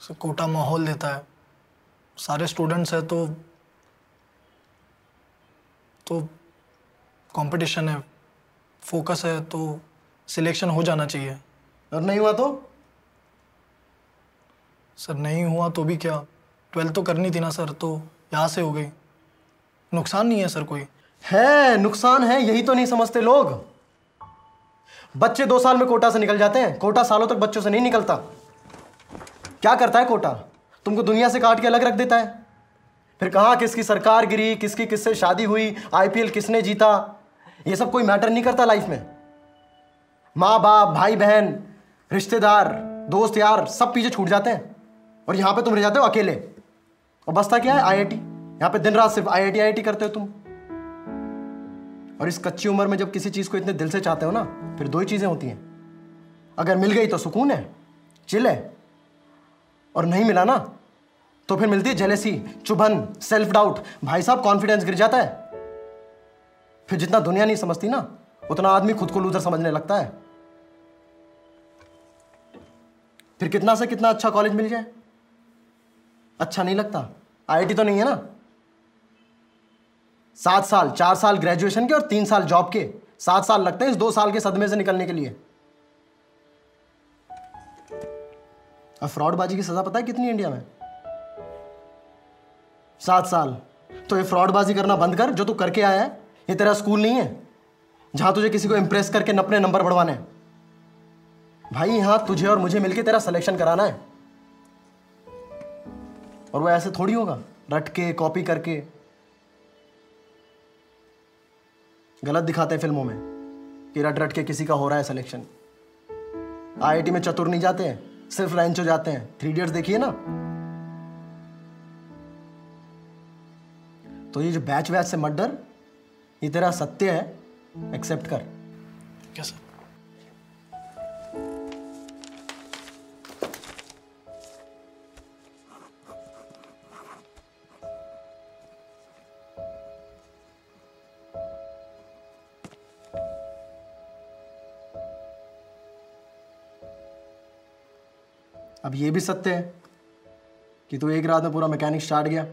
Sir Kota माहौल देता है। सारे स्टूडेंट्स हैं तो तो कंपटीशन है फोकस है तो सिलेक्शन हो जाना चाहिए। और नहीं हुआ तो? सर नहीं हुआ तो भी क्या? ट्वेल्थ तो करनी थी ना सर तो यहाँ से हो गई। नुकसान नहीं है सर कोई। है नुकसान है यही तो नहीं समझते लोग। बच्चे दो साल में कोटा से निकल जाते हैं। कोटा सालों तक बच्चों से नहीं निकलता। क्या करता है कोटा? तुमको दुनिया से काट के अलग रख देता है। फिर कहाँ किसकी सरकार गिरी, किसकी किससे शादी हुई आईपीएल किसने जीता? ये सब कोई मैटर नहीं करता लाइफ में। माँ बाप, भाई बहन, रिश्तेदार, दोस्त यार, सब पीछे छूट जाते हैं। और यहाँ पे तुम रह जाते हो अकेले। और बसता क्या है? आईआईटी यहाँ पे दिन रात सिर्फ़ आईआईटी आईआईटी करते हो तुम। और इस कच्ची उम्र में जब किसी चीज़ को इतने दिल से चाहते हो ना, फिर दो ही चीज़ें होती हैं। अगर मिल गई तो सुकून है, चिल है। और नहीं मिला ना तो फिर मिलती है जेलेसी चुभन सेल्फ डाउट भाई साहब कॉन्फिडेंस गिर जाता है। फिर जितना दुनिया नहीं समझती ना, उतना आदमी खुद को लूजर समझने लगता है। फिर कितना से कितना अच्छा कॉलेज मिल जाए? अच्छा नहीं लगता। आईआईटी तो नहीं है ना। सात साल, चार साल ग्रेजुएशन के और तीन साल जॉब के। सात साल लगते हैं इस दो साल के सदमे से निकलने के लिए। अब फ्रॉडबाजी की सजा पता है कितनी इंडिया में? सात साल। तो ये फ्रॉडबाजी करना बंद कर, जो तू करके आया है, ये तेरा स्कूल नहीं है। जहाँ तुझे किसी को इंप्रेस करके अपने नंबर बढ़वाने भाई, यहाँ तुझे और मुझे मिलके तेरा सिलेक्शन कराना है। और वो ऐसे थोड़ी होगा रट के कॉपी करके। गलत दिखाते हैं फ़िल्मों में कि रट रट के किसी का हो रहा है सिलेक्शन आईआईटी में चतुर नहीं जाते हैं। सिर्फ़ रेंचो जाते हैं। थ्री इडियट्स देखिए ना। तो ये जो बैच वैच से मर्डर, ये तेरा सत्य है। एक्सेप्ट कर। क्या सर अब ये भी सत्य है कि तू एक रात में पूरा मैकेनिक स्टार्ट गया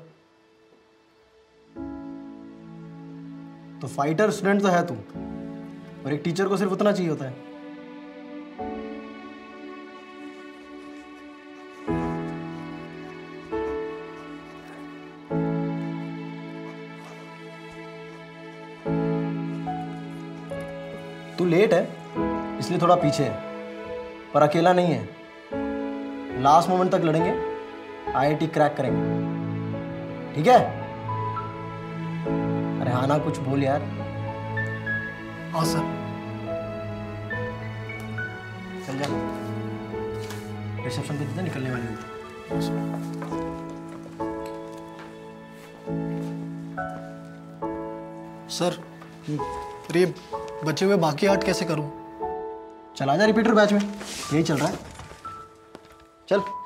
तो फाइटर स्टूडेंट तो है तू, और एक टीचर को सिर्फ़ उतना चाहिए होता है। तू लेट है, इसलिए थोड़ा पीछे है, पर अकेला नहीं है। लास्ट मोमेंट तक लड़ेंगे आईआईटी क्रैक करेंगे। ठीक है? अरे हाँ ना कुछ बोल यार। हाँ सर। चल जा। रिसेप्शन पे कितने निकलने वाली हुई सर ये बचे हुए बाकी आर्ट कैसे करूँ? चला जा रिपीटर बैच में। यही चल रहा है। चल।